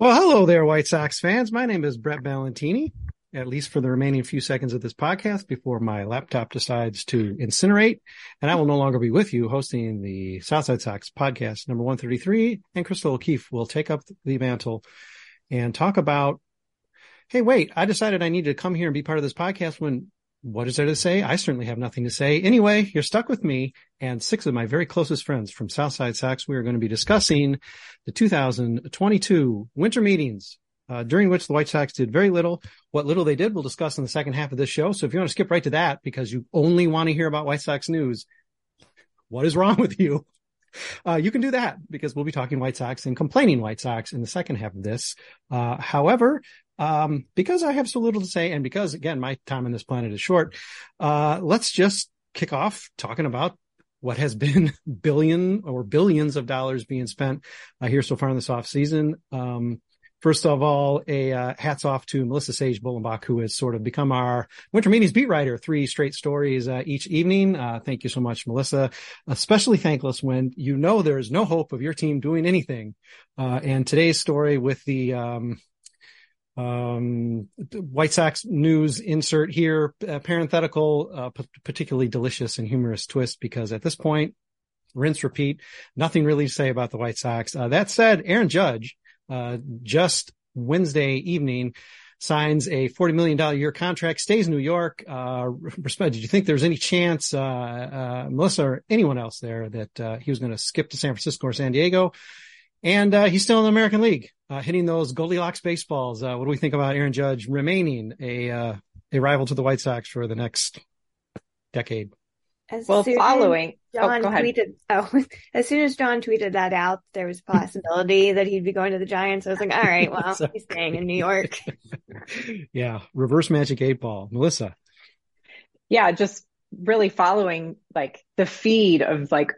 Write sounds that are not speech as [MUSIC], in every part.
Well, hello there, White Sox fans. My name is Brett Ballantini, at least for the remaining few seconds of this podcast before my laptop decides to incinerate. And I will no longer be with you hosting the Southside Sox podcast number 133. And Crystal O'Keefe will take up the mantle and talk about, hey, wait, I decided I need to come here and be part of this podcast when what is there to say? I certainly have nothing to say. Anyway, you're stuck with me and six of my very closest friends from Southside Sox. We are going to be discussing the 2022 winter meetings, uh, during which the White Sox did very little. What little they did, we'll discuss in the second half of this show. So if you want to skip right to that because you only want to hear about White Sox news, what is wrong [LAUGHS] with you? Uh, you can do that because we'll be talking White Sox and complaining White Sox in the second half of this. Uh, however, um, because I have so little to say and because again, my time on this planet is short, uh, let's just kick off talking about what has been [LAUGHS] billion or billions of dollars being spent uh, here so far in this off season. Um, First of all, a uh, hats off to Melissa Sage Bullenbach, who has sort of become our winter meetings beat writer, three straight stories uh, each evening. Uh, thank you so much, Melissa. Especially thankless when you know there is no hope of your team doing anything. Uh, and today's story with the um, um, White Sox news insert here, uh, parenthetical, uh, p- particularly delicious and humorous twist because at this point, rinse, repeat, nothing really to say about the White Sox. Uh, that said, Aaron Judge, uh, just Wednesday evening signs a $40 million a year contract, stays in New York. Uh, did you think there was any chance, uh, uh, Melissa or anyone else there that, uh, he was going to skip to San Francisco or San Diego? And, uh, he's still in the American League, uh, hitting those Goldilocks baseballs. Uh, what do we think about Aaron Judge remaining a, uh, a rival to the White Sox for the next decade? As Well, soon as following- oh, John go ahead. tweeted, [LAUGHS] oh, as soon as John tweeted that out, there was a possibility [LAUGHS] that he'd be going to the Giants. I was like, all right, well, [LAUGHS] So- he's staying in New York. yeah. Reverse magic eight ball. Melissa. yeah, just really following like the feed of like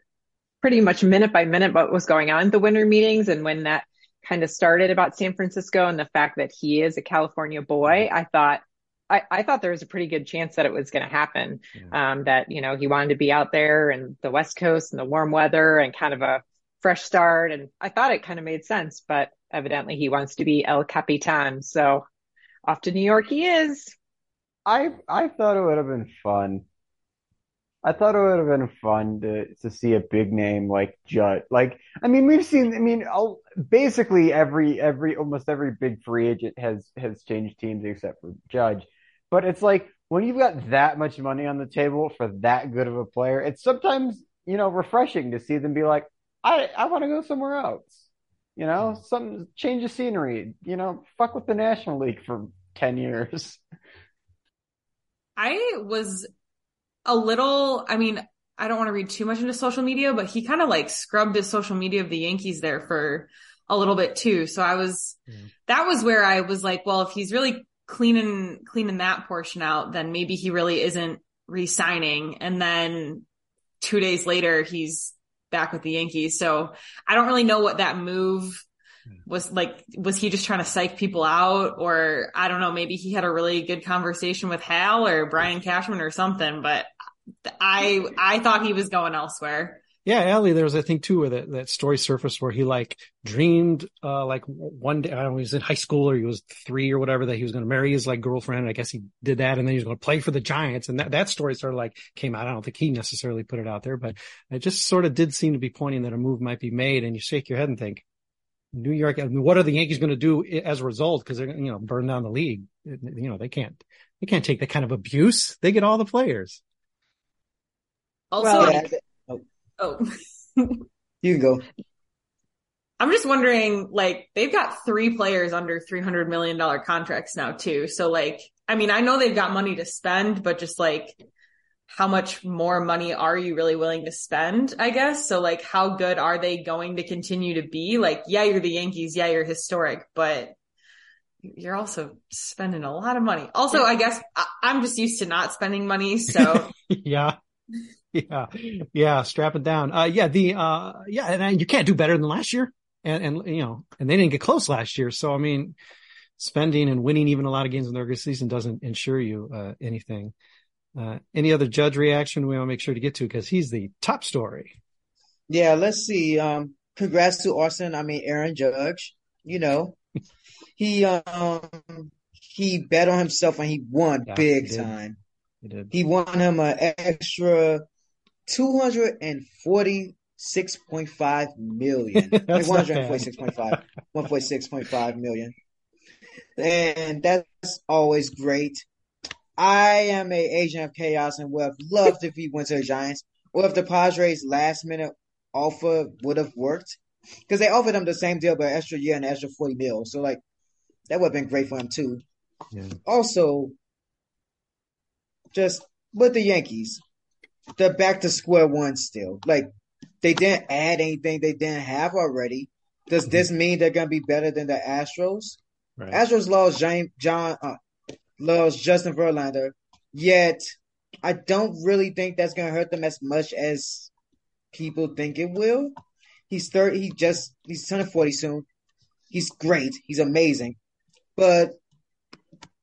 pretty much minute by minute what was going on the winter meetings and when that kind of started about San Francisco and the fact that he is a California boy, I thought I, I thought there was a pretty good chance that it was going to happen. Um, that, you know, he wanted to be out there and the West Coast and the warm weather and kind of a fresh start. And I thought it kind of made sense, but evidently he wants to be El Capitan. So off to New York he is. I I thought it would have been fun. I thought it would have been fun to to see a big name like Judd. Like, I mean, we've seen. I mean, all, basically every every almost every big free agent has has changed teams except for Judge. But it's like when you've got that much money on the table for that good of a player, it's sometimes you know refreshing to see them be like, I I want to go somewhere else. You know, hmm. some change of scenery. You know, fuck with the National League for ten years. I was a little, I mean, I don't want to read too much into social media, but he kind of like scrubbed his social media of the Yankees there for a little bit too. So I was, mm. that was where I was like, well, if he's really cleaning, cleaning that portion out, then maybe he really isn't re-signing. And then two days later, he's back with the Yankees. So I don't really know what that move was like was he just trying to psych people out or i don't know maybe he had a really good conversation with hal or brian cashman or something but i i thought he was going elsewhere yeah Allie, there was i think too where that, that story surfaced where he like dreamed uh like one day i don't know he was in high school or he was three or whatever that he was going to marry his like girlfriend i guess he did that and then he was going to play for the giants and that, that story sort of like came out i don't think he necessarily put it out there but it just sort of did seem to be pointing that a move might be made and you shake your head and think New York. I mean, what are the Yankees going to do as a result? Because they're you know burn down the league. You know they can't they can't take that kind of abuse. They get all the players. Also, well, yeah. oh, oh. [LAUGHS] you can go. I'm just wondering, like they've got three players under three hundred million dollar contracts now too. So like, I mean, I know they've got money to spend, but just like how much more money are you really willing to spend? I guess. So like, how good are they going to continue to be? Like, yeah, you're the Yankees. Yeah, you're historic, but you're also spending a lot of money. Also, I guess I- am just used to not spending money. So [LAUGHS] yeah. Yeah. Yeah. Strap it down. Uh, yeah. The, uh, yeah. And you can't do better than last year. And, and, you know, and they didn't get close last year. So, I mean, spending and winning even a lot of games in the regular season doesn't ensure you, uh, anything. Uh, any other judge reaction we want to make sure to get to because he's the top story. Yeah, let's see. Um, congrats to Austin. I mean, Aaron Judge. You know, [LAUGHS] he um he bet on himself and he won yeah, big he time. He did. He won him an extra two hundred and forty six point five million. [LAUGHS] like one hundred forty six point five. [LAUGHS] One point six point five million. And that's always great. I am a agent of chaos and would have loved if he went to the Giants or if the Padres last minute offer would have worked because they offered him the same deal but extra year and extra 40 mil. So like that would have been great for him too. Yeah. Also, just with the Yankees, they're back to square one still. Like they didn't add anything they didn't have already. Does this mean they're gonna be better than the Astros? Right. Astros lost John, John uh, loves Justin Verlander. Yet, I don't really think that's going to hurt them as much as people think it will. He's 30. He just he's turning 40 soon. He's great. He's amazing, but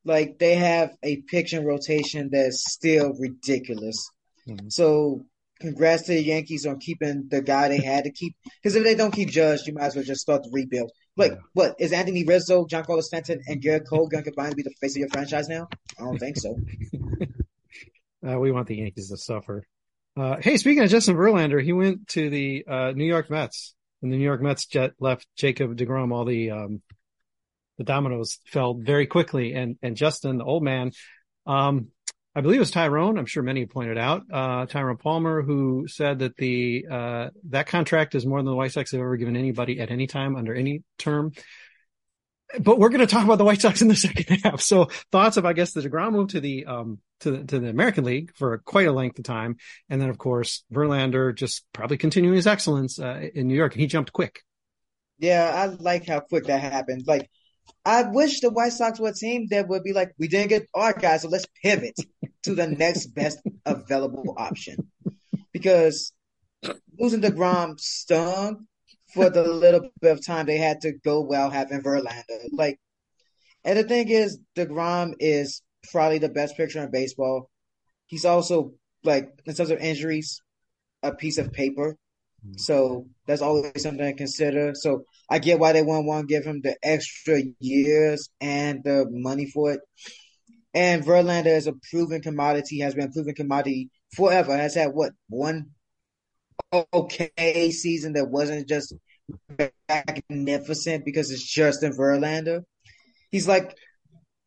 like they have a pitching rotation that's still ridiculous. Mm-hmm. So congrats to the Yankees on keeping the guy they had to keep. Because if they don't keep Judge, you might as well just start the rebuild. Like, yeah. what is Anthony Rizzo, Giancarlo Stanton, and Gerrit Cole going to combine to be the face of your franchise now? I don't think so. [LAUGHS] uh, we want the Yankees to suffer. Uh, hey, speaking of Justin Verlander, he went to the uh, New York Mets, and the New York Mets jet left Jacob Degrom. All the um, the dominoes fell very quickly, and and Justin, the old man, um, I believe it was Tyrone. I'm sure many pointed out uh, Tyrone Palmer, who said that the uh, that contract is more than the White Sox have ever given anybody at any time under any term. But we're going to talk about the White Sox in the [LAUGHS] second half. So thoughts of, I guess, the Degrom move to the um to the, to the American League for quite a length of time, and then of course Verlander just probably continuing his excellence uh, in New York, and he jumped quick. Yeah, I like how quick that happened. Like I wish the White Sox were a team that would be like, we didn't get our guys, so let's pivot to the next best available option. Because losing Degrom stung for the little bit of time they had to go well having Verlander. Like, and the thing is, Degrom is probably the best pitcher in baseball. He's also like in terms of injuries, a piece of paper. Mm-hmm. So that's always something to consider. So I get why they want to give him the extra years and the money for it. And Verlander is a proven commodity, has been a proven commodity forever. Has had what one okay season that wasn't just magnificent because it's Justin Verlander. He's like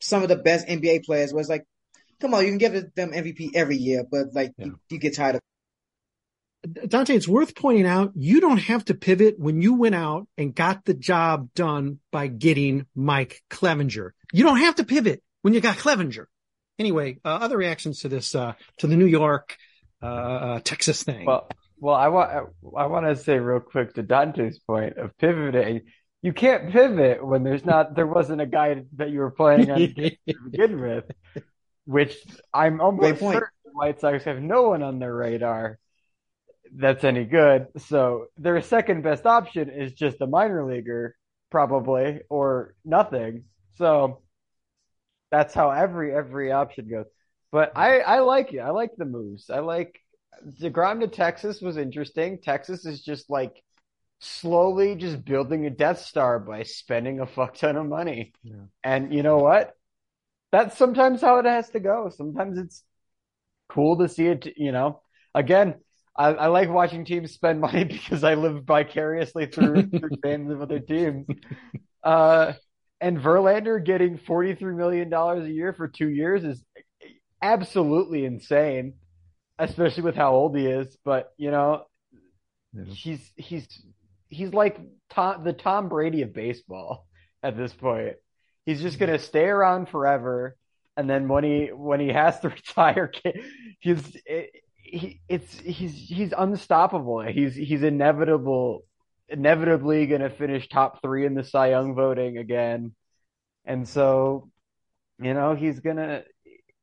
some of the best NBA players. Was like, come on, you can give them MVP every year, but like yeah. you, you, get tired of Dante, it's worth pointing out you don't have to pivot when you went out and got the job done by getting Mike Clevinger. You don't have to pivot when you got Clevinger. Anyway, uh, other reactions to this, uh, to the New York, uh, uh Texas thing. Well, well, I want, I want to say real quick to Dante's point of pivoting. You can't pivot when there's not, there wasn't a guy that you were planning on [LAUGHS] to begin with, which I'm almost certain the White Sox have no one on their radar that's any good. So their second best option is just a minor leaguer, probably, or nothing. So that's how every every option goes. But I I like it. I like the moves. I like Degrom to Texas was interesting. Texas is just like slowly just building a Death Star by spending a fuck ton of money. Yeah. And you know what? That's sometimes how it has to go. Sometimes it's cool to see it. You know, again, I, I, like watching teams spend [LAUGHS] money because I live vicariously through, [LAUGHS] through fans of other teams. Uh, and Verlander getting $43 million a year for two years is absolutely insane, especially with how old he is. But, you know, yeah. he's, he's, he's like Tom, the Tom Brady of baseball at this point. He's just going to stay around forever. And then when he, when he has to [LAUGHS] retire, he's, he, it's he's he's unstoppable. He's he's inevitable, inevitably going to finish top three in the Cy Young voting again, and so, you know, he's gonna,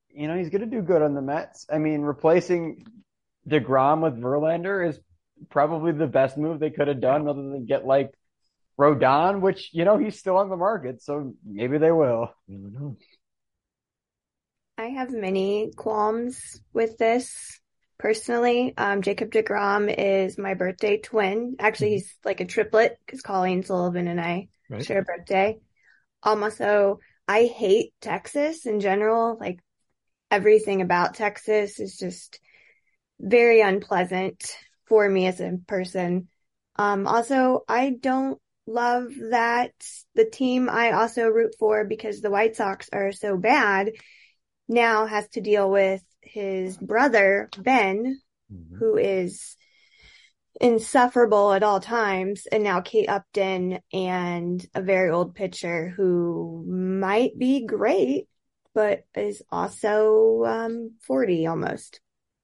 you know, he's gonna do good on the Mets. I mean, replacing Degrom with Verlander is probably the best move they could have done, other than get like Rodon, which you know he's still on the market, so maybe they will. I have many qualms with this personally. Um, Jacob DeGrom is my birthday twin. Actually, mm-hmm. he's like a triplet because Colleen Sullivan and I right. share a birthday. Um, also, I hate Texas in general. Like everything about Texas is just very unpleasant for me as a person. Um, also, I don't love that the team I also root for because the White Sox are so bad now has to deal with his brother, Ben, mm-hmm. who is insufferable at all times, and now Kate Upton and a very old pitcher who might be great, but is also um, 40 almost.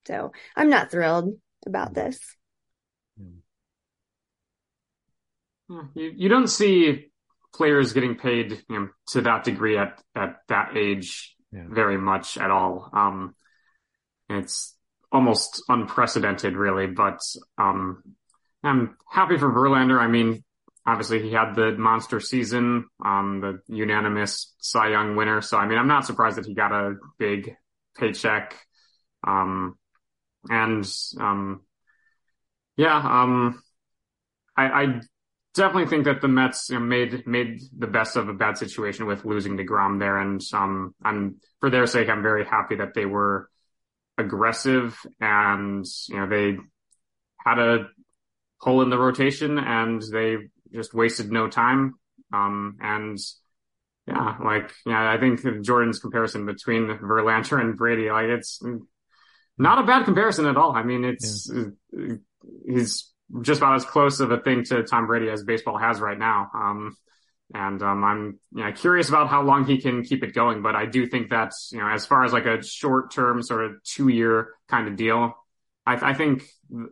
So I'm not thrilled about this. Hmm. You, you don't see players getting paid you know, to that degree at, at that age yeah. very much at all. Um, it's almost unprecedented, really. But um, I'm happy for Verlander. I mean, obviously he had the monster season, um, the unanimous Cy Young winner. So I mean, I'm not surprised that he got a big paycheck. Um, and um, yeah, um, I, I definitely think that the Mets you know, made made the best of a bad situation with losing Degrom there, and um, and for their sake, I'm very happy that they were aggressive and you know they had a hole in the rotation and they just wasted no time. Um, and yeah, like yeah, I think Jordan's comparison between Verlander and Brady, like it's not a bad comparison at all. I mean, it's yeah. he's just about as close of a thing to Tom Brady as baseball has right now. Um, and um, I'm you know, curious about how long he can keep it going. But I do think that's you know as far as like a short term sort of two year kind of deal, I, I, think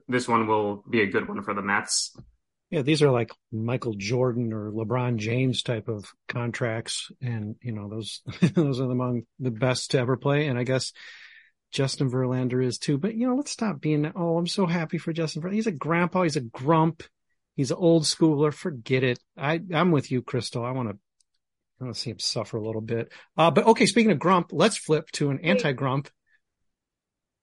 this one will be a good one for the Mets. Yeah, these are like Michael Jordan or LeBron James type of contracts, and you know those [LAUGHS] those are among the best to ever play. And I guess Justin Verlander is too. But you know, let's stop being. Oh, I'm so happy for Justin Verlander. He's a grandpa. He's a grump. He's an old schooler. Forget it. I, I'm with you, Crystal. I want to, I want to see him suffer a little bit. Uh, but okay, speaking of grump, let's flip to an anti grump.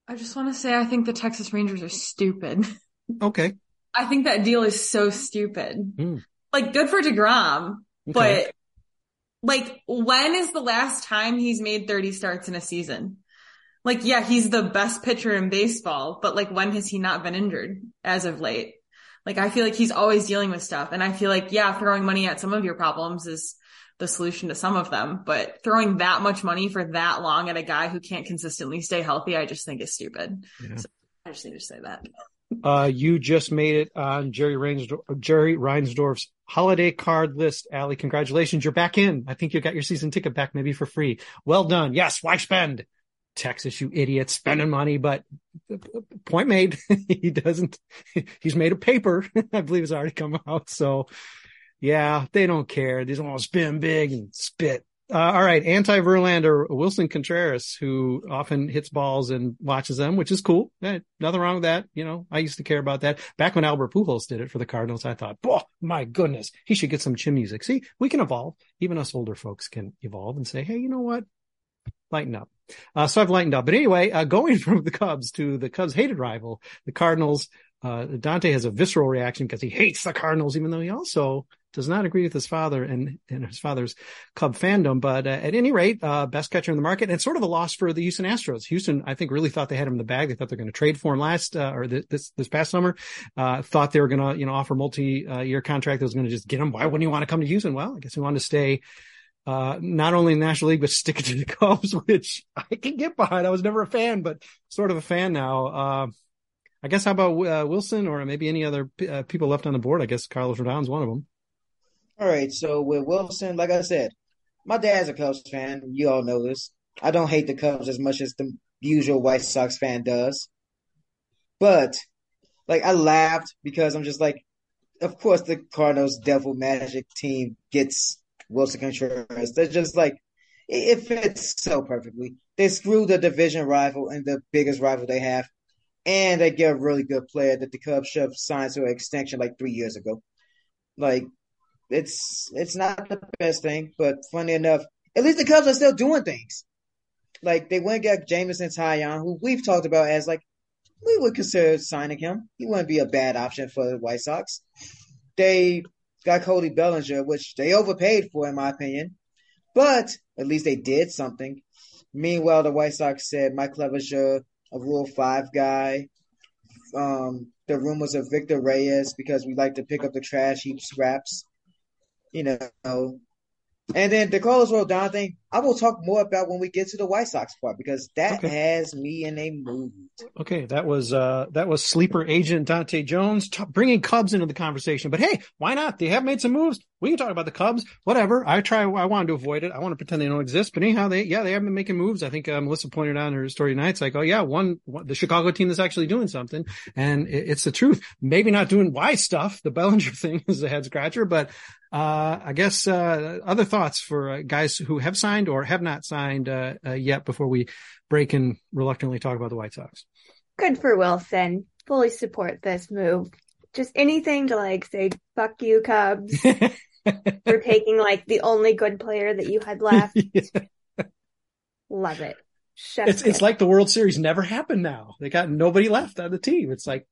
I just want to say I think the Texas Rangers are stupid. [LAUGHS] Okay. I think that deal is so stupid. Mm. Like good for DeGrom, okay. but like when is the last time he's made 30 starts in a season? Like, yeah, he's the best pitcher in baseball, but like when has he not been injured as of late? Like I feel like he's always dealing with stuff. And I feel like, yeah, throwing money at some of your problems is the solution to some of them, but throwing that much money for that long at a guy who can't consistently stay healthy, I just think is stupid. Yeah. So I just need to say that. Uh, you just made it on Jerry Jerry Reinsdorf's holiday card list. Allie, congratulations. You're back in. I think you got your season ticket back maybe for free. Well done. Yes. Why spend? Texas, you idiot, spending money, but point made. [LAUGHS] he doesn't, he's made a paper, [LAUGHS] I believe it's already come out. So yeah, they don't care. They just want to spin big and spit. Uh, all right. Anti Verlander, Willson Contreras, who often hits balls and watches them, which is cool. Eh, nothing wrong with that. You know, I used to care about that. Back when Albert Pujols did it for the Cardinals, I thought, oh, my goodness, he should get some chin music. See, we can evolve. Even us older folks can evolve and say, hey, you know what? Lighten up. Uh, so I've lightened up. But anyway, uh, going [LAUGHS] from the Cubs to the Cubs' hated rival, the Cardinals, uh, Dante has a visceral reaction because he hates the Cardinals, even though he also does not agree with his father and, and his father's Cub fandom. But uh, at any rate, uh, best catcher in the market and sort of a loss for the Houston Astros. Houston, I think, really thought they had him in the bag. They thought they're going to trade for him last uh, or this this past summer. Thought they were going to you know offer multi year contract that was going to just get him. Why wouldn't he want to come to Houston? Well, I guess he wanted to stay. Uh, not only in the National League, but stick to the [LAUGHS] Cubs, which I can get behind. I was never a fan, but sort of a fan now. Uh, I guess how about uh, Willson or maybe any other uh, people left on the board? I guess Carlos Rodon's one of them. All right, so with Willson, like I said, my dad's a Cubs fan. You all know this. I don't hate the Cubs as much as the usual White Sox fan does. But like I laughed because I'm just like, of course the Cardinals Devil Magic team gets Willson Contreras. They're just like it fits so perfectly. They screw the division rival and the biggest rival they have and they get a really good player that the Cubs should have signed to an extension like three years ago. Like, it's it's not the best thing, but funny enough, at least the Cubs are still doing things. Like they went and got Jameson Taillon, who we've talked about as like we would consider signing him. He wouldn't be a bad option for the White Sox. They got Cody Bellinger, which they overpaid for, in my opinion, but at least they did something. Meanwhile, the White Sox said Mike Clevinger a Rule Five guy. Um, the rumors of Victor Reyes because we like to pick up the trash heap scraps. You know, and then the Carlos Rodon thing, I will talk more about when we get to the White Sox part because that okay. has me in a mood. Okay, that was uh that was sleeper agent Dante Jones t- bringing Cubs into the conversation. But hey, why not? They have made some moves. We can talk about the Cubs, whatever. I try. I wanted to avoid it. I want to pretend they don't exist. But anyhow, they yeah they have been making moves. I think uh, Melissa pointed out in her story tonight. It's like oh yeah, one, one the Chicago team is actually doing something, and it, it's the truth. Maybe not doing wise stuff. The Bellinger [LAUGHS] thing is a head scratcher, but uh, I guess uh, other thoughts for uh, guys who have signed or have not signed uh, uh, yet before we break and reluctantly talk about the White Sox. Good for Willson. Fully support this move. Just anything to like say "fuck you, Cubs" [LAUGHS] for taking like the only good player that you had left. [LAUGHS] yeah. Love it. Chef it's it's like the World Series never happened. Now they got nobody left on the team. It's like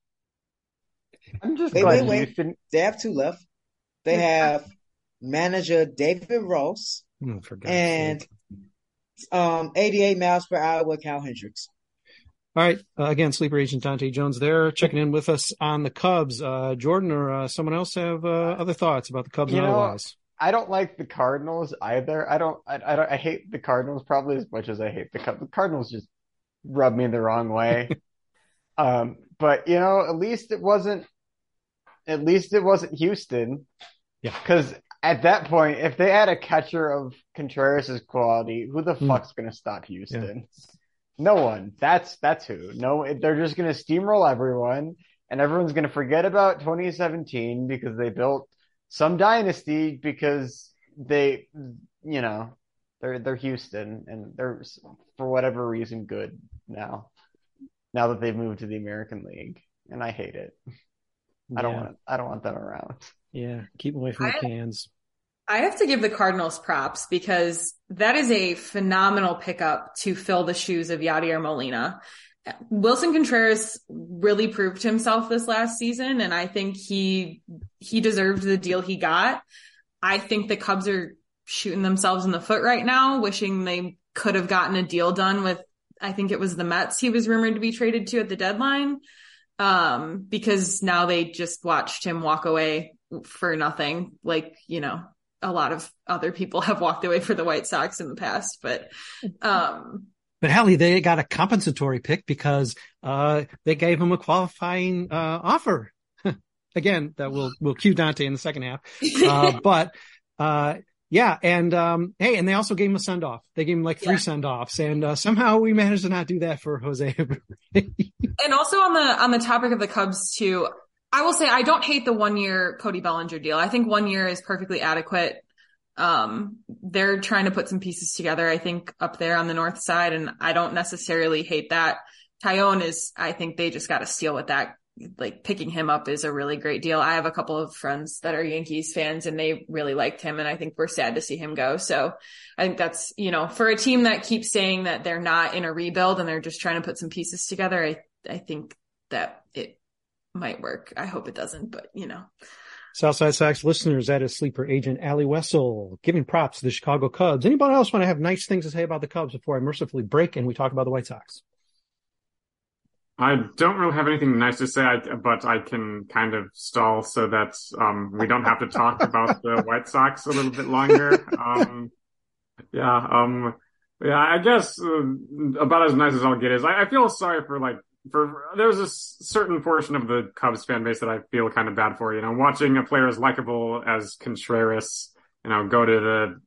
I'm just wait, wait, wait. They have two left. They have manager David Ross oh, and um, 88 miles per hour with Kyle Hendricks. All right. Uh, again, sleeper agent Dante Jones there checking in with us on the Cubs. Uh, Jordan or uh, someone else have uh, other thoughts about the Cubs you and know, otherwise? I don't like the Cardinals either. I don't. I, I don't. I hate the Cardinals probably as much as I hate the Cubs. The Cardinals just rub me the wrong way. [LAUGHS] um, but you know, at least it wasn't. At least it wasn't Houston. Yeah. Because at that point, if they had a catcher of Contreras' quality, who the mm. fuck's going to stop Houston? Yeah. No one. That's that's who. No, they're just going to steamroll everyone, and everyone's going to forget about 2017 because they built some dynasty because they, you know, they're they're Houston and they're for whatever reason good now. Now that they've moved to the American League, and I hate it. I don't want I don't want them around. Yeah, keep away from I, the cans. I have to give the Cardinals props because that is a phenomenal pickup to fill the shoes of Yadier Molina. Willson Contreras really proved himself this last season, and I think he he deserved the deal he got. I think the Cubs are shooting themselves in the foot right now, wishing they could have gotten a deal done with. I think it was the Mets he was rumored to be traded to at the deadline, um, because now they just watched him walk away for nothing. Like, you know, a lot of other people [LAUGHS] have walked away for the White Sox in the past, but, um, but hell, they got a compensatory pick because uh, they gave him a qualifying uh, offer. [LAUGHS] Again, that will will cue Dante in the second half. [LAUGHS] Uh, but uh, yeah, and um, hey, and they also gave him a send off. They gave him like three yeah. send offs, and uh, somehow we managed to not do that for Jose. and also on the on the topic of the Cubs too, I will say I don't hate the one year Cody Bellinger deal. I think one year is perfectly adequate um, they're trying to put some pieces together, I think, up there on the north side. And I don't necessarily hate that. Taillon is, I think they just got to steal with that. Like picking him up is a really great deal. I have a couple of friends that are Yankees fans and they really liked him. And I think we're sad to see him go. So I think that's, you know, for a team that keeps saying that they're not in a rebuild and they're just trying to put some pieces together, I, I think that it might work. I hope it doesn't, but you know, Southside Sox listeners, that is sleeper agent Allie Wessel giving props to the Chicago Cubs. Anybody else want to have nice things to say about the Cubs before I mercifully break and we talk about the White Sox? I don't really have anything nice to say, but I can kind of stall so that um, we don't have to talk [LAUGHS] about the White Sox a little bit longer. Um, yeah, um, yeah, I guess uh, about as nice as I'll get is I, I feel sorry for like for there's a certain portion of the Cubs fan base that I feel kind of bad for. You know, watching a player as likable as Contreras, you know, go to the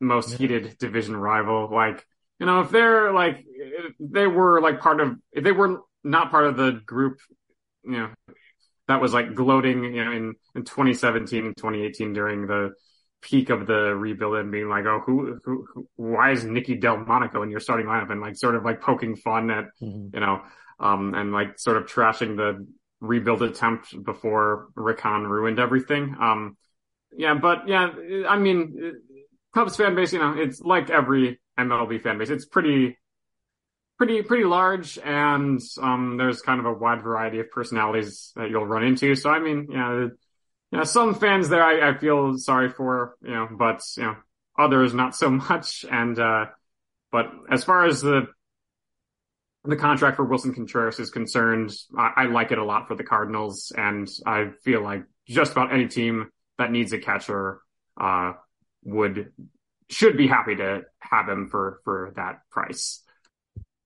most yeah. heated division rival, like you know, if they're like if they were like part of if they were not part of the group, you know, that was like gloating, you know, in in 2017 and 2018 during the peak of the rebuild and being like, oh, who, who, who why is Nicky Delmonico in your starting lineup? And like sort of like poking fun at, mm-hmm. you know, um, and like sort of trashing the rebuild attempt before Rick Hahn ruined everything. Um, yeah, but yeah, I mean, Cubs fan base, you know, it's like every MLB fan base. It's pretty, pretty, pretty large, and um, there's kind of a wide variety of personalities that you'll run into. So, I mean, yeah, you know, some fans there I, I feel sorry for, you know, but you know, others not so [LAUGHS] much. And uh, but as far as the the contract for Willson Contreras is concerned, I, I, like it a lot for the Cardinals, and I feel like just about any team that needs a catcher uh, would should be happy to have him for for that price.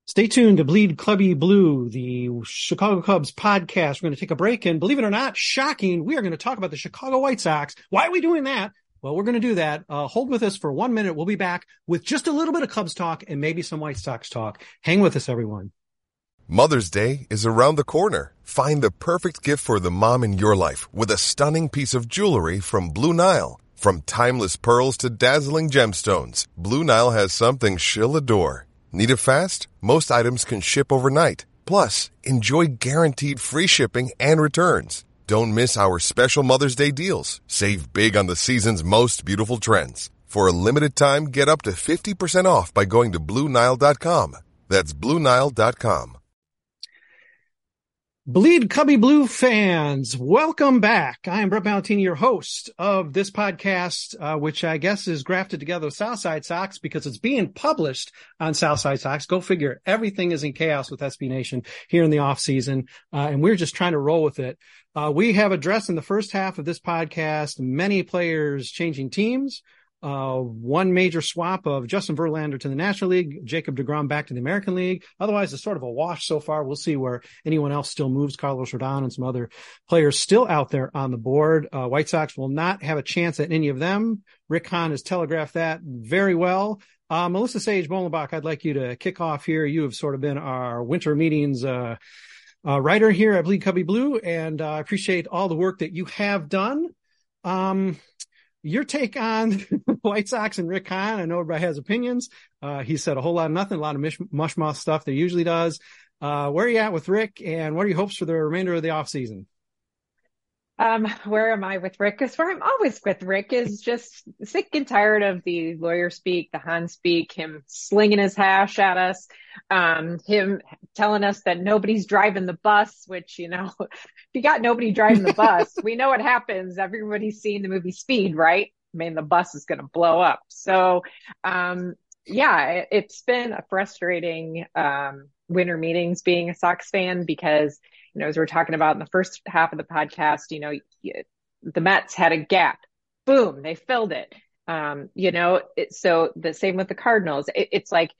Stay tuned to Bleed Cubby Blue, the Chicago Cubs podcast. We're going to take a break, and believe it or not, shocking, we are going to talk about the Chicago White Sox. Why are we doing that? Well, we're going to do that. Uh, hold with us for one minute. We'll be back with just a little bit of Cubs talk and maybe some White Sox talk. Hang with us, everyone. Mother's Day is around the corner. Find the perfect gift for the mom in your life with a stunning piece of jewelry from Blue Nile. From timeless pearls to dazzling gemstones, Blue Nile has something she'll adore. Need it fast? Most items can ship overnight. Plus, enjoy guaranteed free shipping and returns. Don't miss our special Mother's Day deals. Save big on the season's most beautiful trends. For a limited time, get up to 50% off by going to BlueNile.com. That's BlueNile.com. Bleed Cubby Blue fans, welcome back. I am Brett Ballantini, your host of this podcast, uh, which I guess is grafted together with Southside Sox because it's being published on Southside Sox. Go figure. Everything is in chaos with SB Nation here in the off season, uh, and we're just trying to roll with it. Uh, we have addressed in the first half of this podcast many players changing teams. Uh, one major swap of Justin Verlander to the National League, Jacob DeGrom back to the American League. Otherwise, it's sort of a wash so far. We'll see where anyone else still moves. Carlos Rodon and some other players still out there on the board. Uh, White Sox will not have a chance at any of them. Rick Hahn has telegraphed that very well. Uh, Melissa Sage Bolenbach, I'd like you to kick off here. You have sort of been our winter meetings, uh, uh, writer here at Bleed Cubby Blue, and uh, I appreciate all the work that you have done. Um, your take on [LAUGHS] White Sox and Rick Hahn. I know everybody has opinions. Uh, he said a whole lot of nothing, a lot of mushmouth stuff that he usually does. Uh, where are you at with Rick and what are your hopes for the remainder of the offseason? Um, where am I with Rick? Because where I'm always with Rick is just sick and tired of the lawyer speak, the Hahn speak, him slinging his hash at us, um, him telling us that nobody's driving the bus, which, you know, [LAUGHS] if you got nobody driving the bus, [LAUGHS] we know what happens. Everybody's seen the movie Speed, right? I mean, the bus is going to blow up. So, um, yeah, it, has been a frustrating, um, winter meetings being a Sox fan because you know, as we are talking about in the first half of the podcast, you know, the Mets had a gap. Boom, they filled it. Um, you know, it, so the same with the Cardinals. It, it's like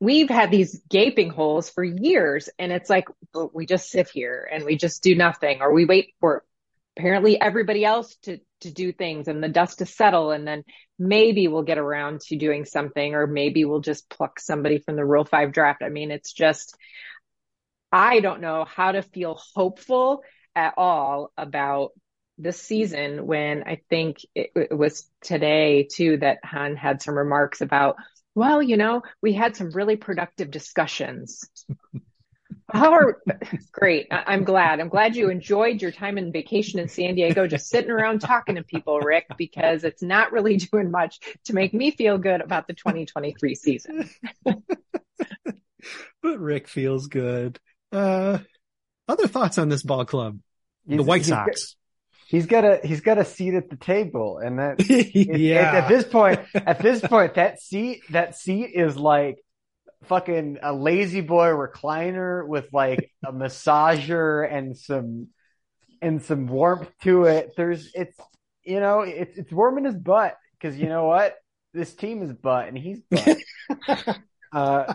we've had these gaping holes for years and it's like we just sit here and we just do nothing or we wait for apparently everybody else to to do things and the dust to settle and then maybe we'll get around to doing something or maybe we'll just pluck somebody from the rule 5 draft. I mean, it's just I don't know how to feel hopeful at all about this season when I think it, it was today too that Hahn had some remarks about well, you know, we had some really productive discussions. [LAUGHS] How are great. I, am glad. I'm glad you enjoyed your time in vacation in San Diego, just sitting around talking to people, Rick, because it's not really [LAUGHS] doing much to make me feel good about the 2023 season. [LAUGHS] but Rick feels good. Uh, other thoughts on this ball club? He's, the White Sox. He's got a he's got a seat at the table, and that [LAUGHS] yeah. At, at this point, [LAUGHS] at this point, that seat that seat is like fucking a lazy boy recliner with like a massager and some and some warmth to it. There's it's you know it's it's warm in his butt because you know what this team is butt and he's butt. [LAUGHS] uh,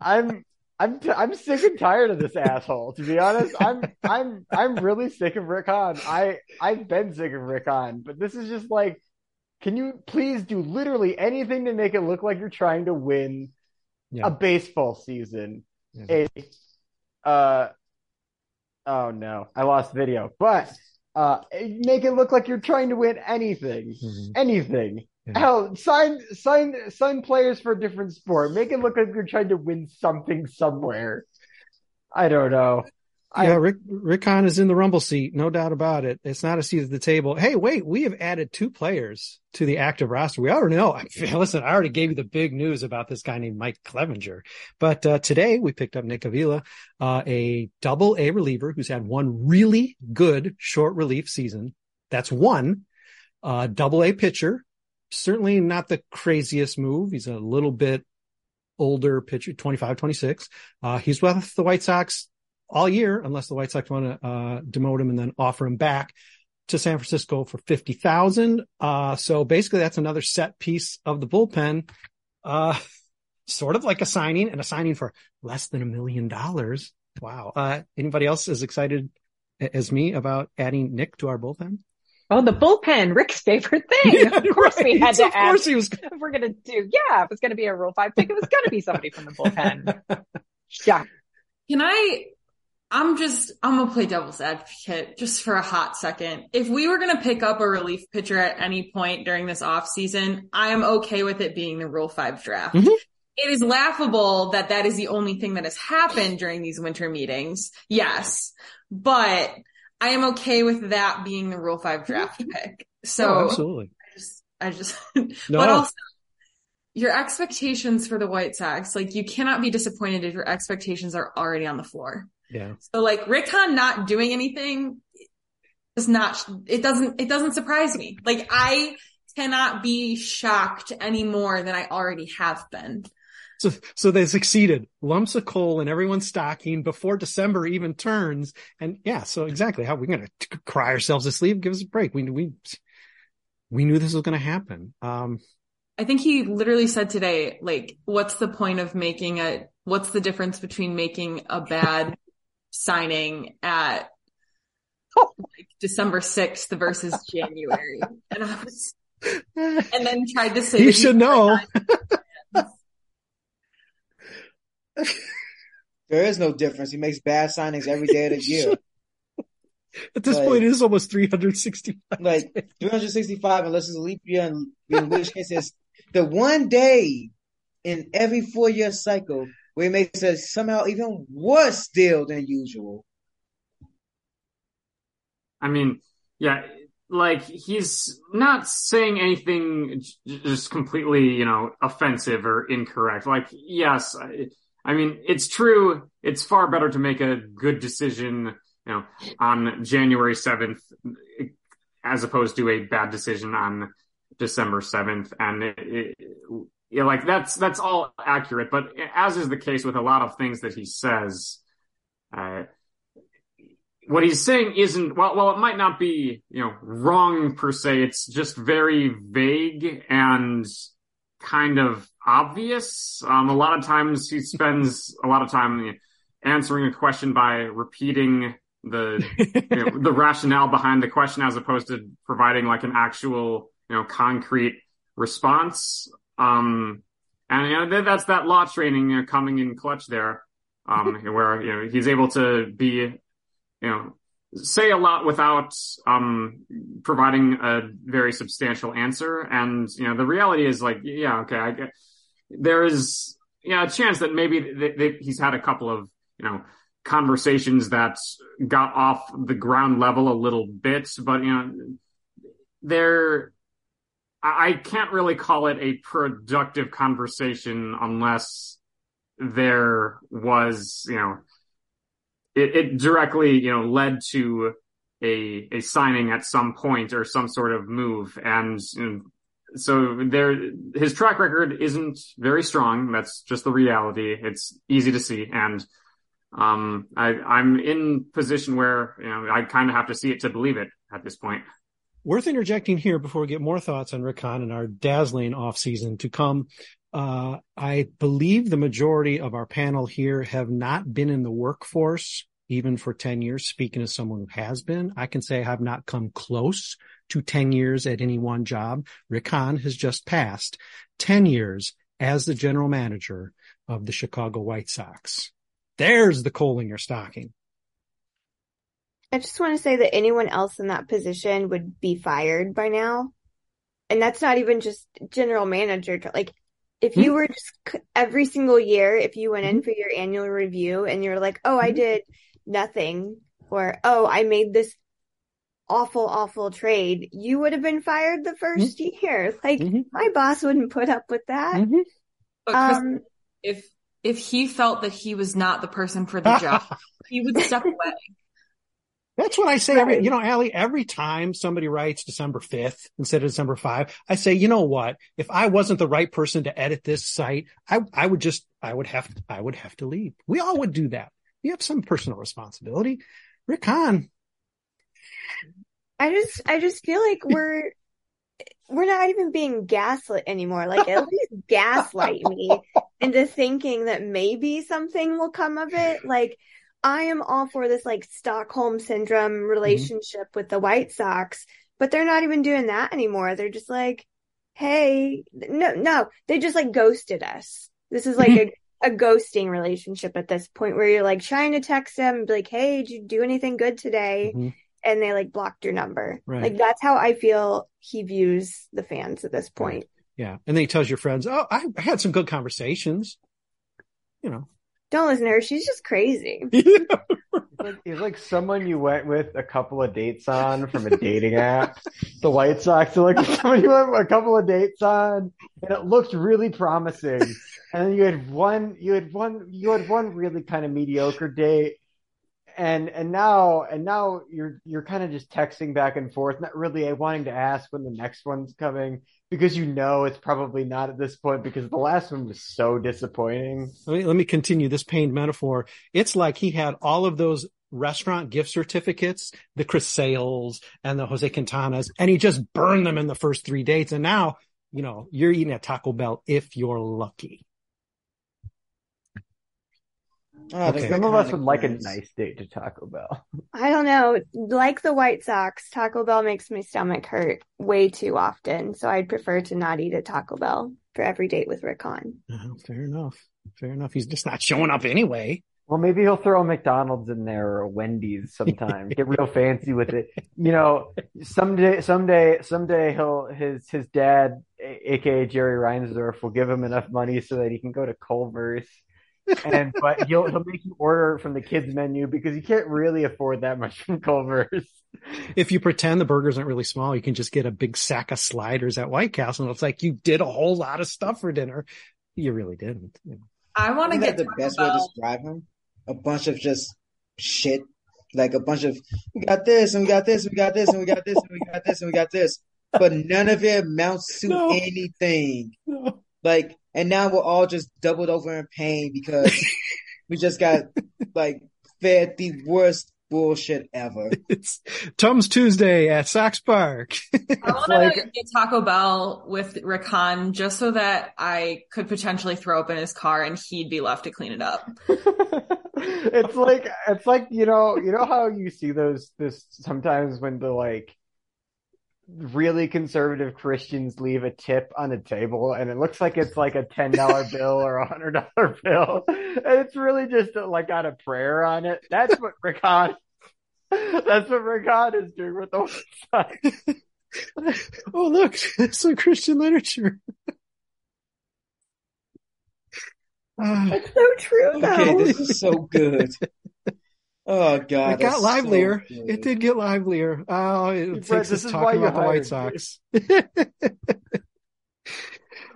I'm I'm t- I'm sick and tired of this asshole. To be honest, I'm I'm I'm really sick of Rick Hahn. I I've been sick of Rick Hahn, but this is just like can you please do literally anything to make it look like you're trying to win yeah. a baseball season? Yeah. A uh oh no, I lost video. But uh make it look like you're trying to win anything. Mm-hmm. Anything. Hell, sign sign sign players for a different sport. Make it look like you're trying to win something somewhere. I don't know. Yeah, Rick Rick Hahn is in the rumble seat, no doubt about it. It's not a seat at the table. Hey, wait, we have added two players to the active roster. We already know. [LAUGHS] I Listen, I already gave you the big news about this guy named Mike Clevinger. But uh, today we picked up Nick Avila, uh, a double A reliever who's had one really good short relief season. That's one. Uh, double A pitcher. Certainly not the craziest move. He's a little bit older pitcher, 25, 26. Uh, he's with the White Sox all year, unless the White Sox want to uh, demote him and then offer him back to San Francisco for fifty thousand. Uh, so basically, that's another set piece of the bullpen. Uh, [LAUGHS] sort of like a signing and a signing for less than a million dollars. Wow. Uh, anybody else as excited as me about adding Nick to our bullpen? Oh, the bullpen, Rick's favorite [LAUGHS] thing. Yeah, of course right. we had to of add. Course he was... If we're going to do, yeah, if it's going to be a Rule 5 pick, it was going to be somebody from the bullpen. [LAUGHS] yeah. Can I I'm just, I'm going to play devil's advocate just for a hot second. If we were going to pick up a relief pitcher at any point during this off season, I am okay with it being the Rule 5 draft. Mm-hmm. It is laughable that that is the only thing that has happened during these winter meetings. Yes. But I am okay with that being the Rule 5 draft pick. So oh, absolutely. I just, I just, [LAUGHS] no. but also your expectations for the White Sox, like you cannot be disappointed if your expectations are already on the floor. Yeah. So like Rick Hahn not doing anything is not, it doesn't, it doesn't surprise me. Like I cannot be shocked any more than I already have been. So, so they succeeded. Lumps of coal in everyone's stocking before December even turns. And yeah, so exactly how we're going to cry ourselves to sleep. Give us a break. We, we, we knew this was going to happen. Um, I think he literally said today, like, what's the point of making a, what's the difference between making a bad [LAUGHS] signing at like December 6th versus January. And I was, and then tried to say, you should know. [LAUGHS] [LAUGHS] there is no difference. He makes bad signings every day of the year. [LAUGHS] At this like, point, it is almost 365. Like 365, unless it's a leap year, and in which case it's the one day in every four year cycle where he makes a somehow even worse deal than usual. I mean, yeah, like he's not saying anything just completely, you know, offensive or incorrect. Like, yes, I, mean, it's true. It's far better to make a good decision, you know, on January 7th as opposed to a bad decision on December 7th. And it, it, yeah, like that's that's all accurate. But as is the case with a lot of things that he says, uh, what he's saying isn't well. Well, it might not be you know wrong per se. It's just very vague and kind of obvious. Um, a lot of times he spends a lot of time answering a question by repeating the you know, the rationale behind the question as opposed to providing like an actual you know concrete response. Um, and you know that's that law training you know, coming in clutch there, um, where you know he's able to be you know say a lot without um, providing a very substantial answer. And you know, the reality is like, yeah, okay, I get, there is yeah a chance that maybe he's had a couple of you know conversations that got off the ground level a little bit, but you know, there. I can't really call it a productive conversation unless there was, you know, it, it directly, you know, led to a a signing at some point or some sort of move, and so there, his track record isn't very strong. That's just the reality. It's easy to see, and um, I, I'm in position where you know I kind of have to see it to believe it at this point. Worth interjecting here before we get more thoughts on Rick Hahn and our dazzling off season to come. Uh, I believe the majority of our panel here have not been in the workforce even for 10 years. Speaking as someone who has been, I can say I have not come close to 10 years at any one job. Rick Hahn has just passed 10 years as the general manager of the Chicago White Sox. There's the coal in your stocking. I just want to say that anyone else in that position would be fired by now. And that's not even just general manager. Like if you mm-hmm. were just every single year, if you went in for your annual review and you're like, oh, I mm-hmm. did nothing, or oh, I made this awful, awful trade, you would have been fired the 1st mm-hmm. year. Like mm-hmm. my boss wouldn't put up with that. Mm-hmm. Um, if if he felt that he was not the person for the job, [LAUGHS] he would step away. That's what I say right. every, you know, Allie, every time somebody writes December 5th instead of December 5, I say, you know what? If I wasn't the right person to edit this site, I, I would just, I would have, to, I would have to leave. We all would do that. You have some personal responsibility. Rick Hahn. I just, I just feel like we're, we're not even being gaslit anymore. Like at [LAUGHS] least gaslight me into thinking that maybe something will come of it. Like, I am all for this like Stockholm syndrome relationship mm-hmm. with the White Sox, but they're not even doing that anymore. They're just like, hey, no, no, they just like ghosted us. This is like a, [LAUGHS] a ghosting relationship at this point where you're like trying to text them and be like, hey, did you do anything good today? Mm-hmm. And they like blocked your number. Right. Like that's how I feel he views the fans at this point. Right. Yeah. And then he tells your friends, oh, I had some good conversations. You know, don't listen to her. She's just crazy. [LAUGHS] like, he's like someone you went with a couple of dates on from a dating app. The White Sox are like [LAUGHS] someone you went a couple of dates on, and it looked really promising. And then you had one, you had one, you had one really kind of mediocre date, and and now and now you're you're kind of just texting back and forth, not really eh, wanting to ask when the next one's coming because you know it's probably not at this point because the last one was so disappointing. Let me, let me continue this pained metaphor. It's like he had all of those restaurant gift certificates, the Chris Sales and the Jose Quintanas, and he just burned them in the first three dates. And now, you know, you're eating at Taco Bell if you're lucky. Oh, okay. Some of us would like a nice date to Taco Bell. [LAUGHS] I don't know. Like the White Sox, Taco Bell makes my stomach hurt way too often. So I'd prefer to not eat at Taco Bell for every date with Rickon. Hahn. Oh, fair enough. Fair enough. He's just not showing up anyway. Well, maybe he'll throw a McDonald's in there or a Wendy's sometime. Get real [LAUGHS] fancy with it. You know, someday, someday, someday he'll his his dad, aka Jerry Reinsdorf, will give him enough money so that he can go to Culver's and but he'll he'll make you order from the kids menu because you can't really afford that much from Culver's. If you pretend the burgers aren't really small, you can just get a big sack of sliders at White Castle, and it's like you did a whole lot of stuff for dinner. You really didn't. I want to get the best way to describe him. A bunch of just shit, like a bunch of we got this and we got this and we got this and we got this and we got this and we got this, but none of it amounts to [LAUGHS] no. anything. No. Like and now we're all just doubled over in pain because [LAUGHS] we just got like fed the worst bullshit ever. It's Tom's Tuesday at Sox Park. I want like- to get Taco Bell with Rick Hahn just so that I could potentially throw up in his car and he'd be left to clean it up. [LAUGHS] it's like it's like you know you know how you see those this sometimes when the like really conservative Christians leave a tip on a table and it looks like it's like a ten dollar [LAUGHS] bill or a hundred dollar bill and it's really just like got a prayer on it. That's what [LAUGHS] Rick Hahn that's what Rick Hahn is doing with the website. oh, look, some Christian literature. That's so true, though. Okay, this is so good. Oh god, it got livelier. so it did get livelier. Oh, it Brett, takes this us is why talking you about the White. Sox. [LAUGHS]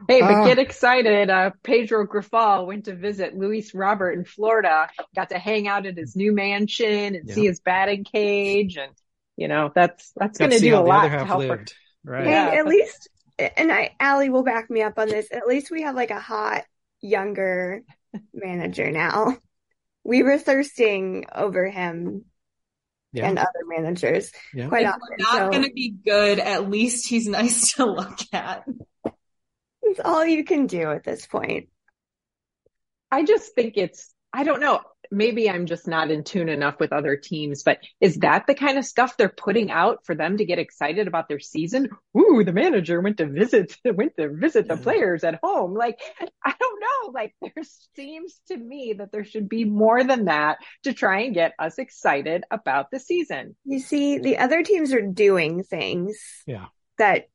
Hey, but Ah. get excited. Uh, Pedro Grifol went to visit Luis Robert in Florida, got to hang out at his new mansion and Yeah. see his batting cage. And, you know, that's, that's going to to do a lot other to half help her. lived. Right. Yeah. And at least, and I, Allie will back me up on this. At least we have like a hot, younger manager now. We were thirsting over him Yeah. and other managers Yeah. quite If often. we're not so going to be good, at least he's [LAUGHS] nice to look at. it's all you can do at this point. I just think it's, I don't know, maybe I'm just not in tune enough with other teams, but is that the kind of stuff they're putting out for them to get excited about their season? Ooh, the manager went to visit, [LAUGHS] went to visit the players at home. Like, I don't know. Like, [LAUGHS] there seems to me that there should be more than that to try and get us excited about the season. You see, the other teams are doing things Yeah. that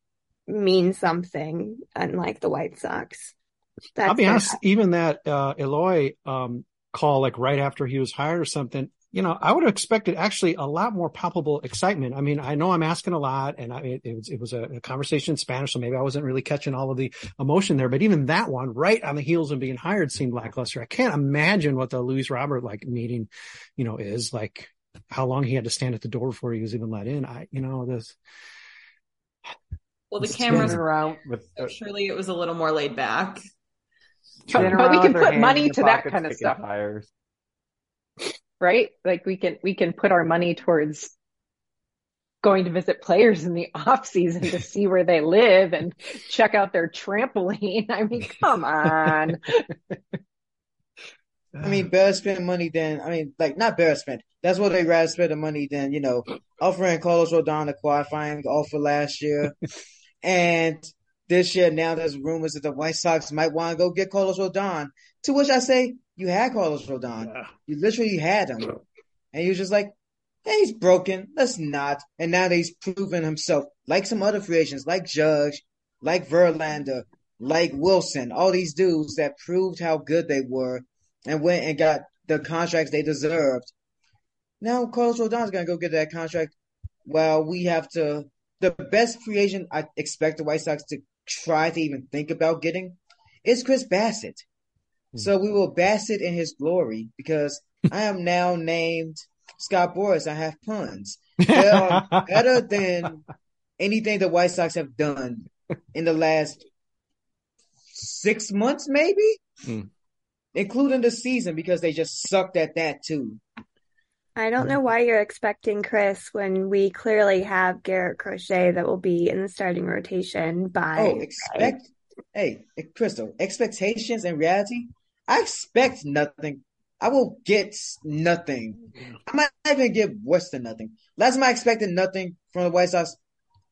mean something, unlike the White Sox. That's I'll be their- honest, even that uh, Eloy um, call, like right after he was hired or something, you know, I would have expected actually a lot more palpable excitement. I mean, I know I'm asking a lot, and I, it, it was it was a, a conversation in Spanish, so maybe I wasn't really catching all of the emotion there. But even that one, right on the heels of being hired, seemed lackluster. I can't imagine what the Luis Robert like meeting, you know, is like. How long he had to stand at the door before he was even let in? I, you know, this. Well, the cameras Spinning around with so surely it was a little more laid back. Spinning But we can put money to that kind of stuff. Tires. right? Like we can we can put our money towards going to visit players in the [LAUGHS] off season to see where they live and check out their trampoline. [LAUGHS] I mean, come on. I mean, better spend money than I mean, like not better spend. That's what they rather spend the money than you know offering Carlos Rodon a qualifying offer last year, [LAUGHS] and this year now there's rumors that the White Sox might want to go get Carlos Rodon. To which I say, you had Carlos Rodon, you literally had him, and you're just like, hey, he's broken. Let's not. And now that he's proven himself, like some other free agents, like Judge, like Verlander, like Willson, all these dudes that proved how good they were and went and got the contracts they deserved. Now Carlos Rodon's gonna go get that contract. Well, we have to. The best free agent I expect the White Sox to try to even think about getting is Chris Bassitt. So we will Bassitt in his glory because [LAUGHS] I am now named Scott Boras. I have puns. [LAUGHS] They are better than anything the White Sox have done in the last six months, maybe, Hmm. including the season because they just sucked at that too. I don't know why you're expecting Chris when we clearly have Garrett Crochet that will be in the starting rotation by Oh, expect, hey, eh, Crystal, expectations and reality. I expect nothing. I will get nothing. I might even get worse than nothing. Last time I expected nothing from the White Sox,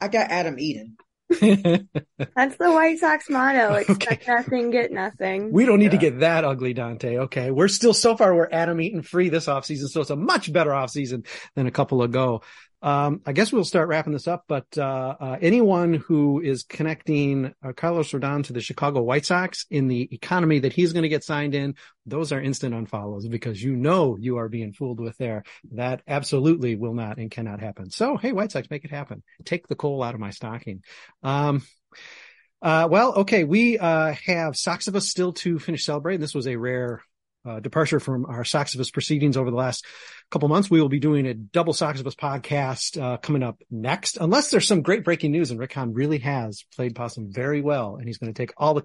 I got Adam Eaton. [LAUGHS] That's the White Sox motto. [LAUGHS] Expect nothing, get nothing. We don't need to get that ugly, Dante. Okay. We're still so far, we're Adam Eaton free this offseason. So it's a much better offseason than a couple ago. Um, I guess we'll start wrapping this up, but, uh, uh, anyone who is connecting uh, Carlos Rodon to the Chicago White Sox in the economy that he's going to get signed in, those are instant unfollows because you know you are being fooled with there. That absolutely will not and cannot happen. So, hey, White Sox, make it happen. Take the coal out of my stocking. Um, uh, well, okay, we uh, have Soxivus still to finish celebrating. This was a rare uh, departure from our Soxivus proceedings over the last couple months. We will be doing a double Soxivus podcast uh, coming up next, unless there's some great breaking news and Rick Hahn really has played possum very well, and he's going to take all the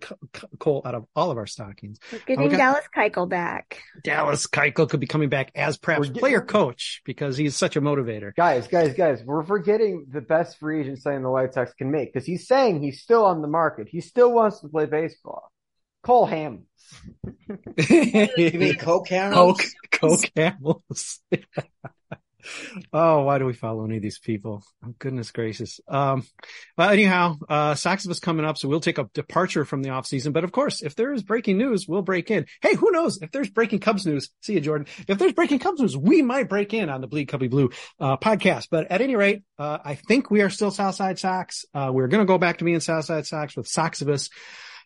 coal out of all of our stockings. We're getting got, Dallas Keuchel back. Dallas Keuchel could be coming back as perhaps getting, player coach because he's such a motivator. Guys, guys, guys, we're forgetting the best free agent signing the White Sox can make because he's saying he's still on the market. He still wants to play baseball. Cole Ham. you mean [LAUGHS] Coke Hamels? Coke, Coke Hamels. [LAUGHS] oh, why do we follow any of these people? Oh, goodness gracious. Um, well, anyhow, uh, Soxivus coming up, so we'll take a departure from the off season. But of course, if there is breaking news, we'll break in. Hey, who knows? If there's breaking Cubs news, see you, Jordan. If there's breaking Cubs news, we might break in on the Bleed Cubby Blue, uh, podcast. But at any rate, uh, I think we are still Southside Sox. Uh, we're going to go back to being Southside Sox with Soxivus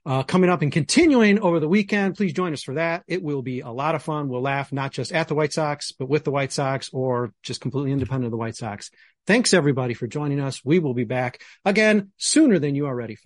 uh, coming up and continuing over the weekend. Please join us for that. It will be a lot of fun. We'll laugh not just at the White Sox, but with the White Sox or just completely independent of the White Sox. Thanks everybody for joining us. We will be back again sooner than you are ready for.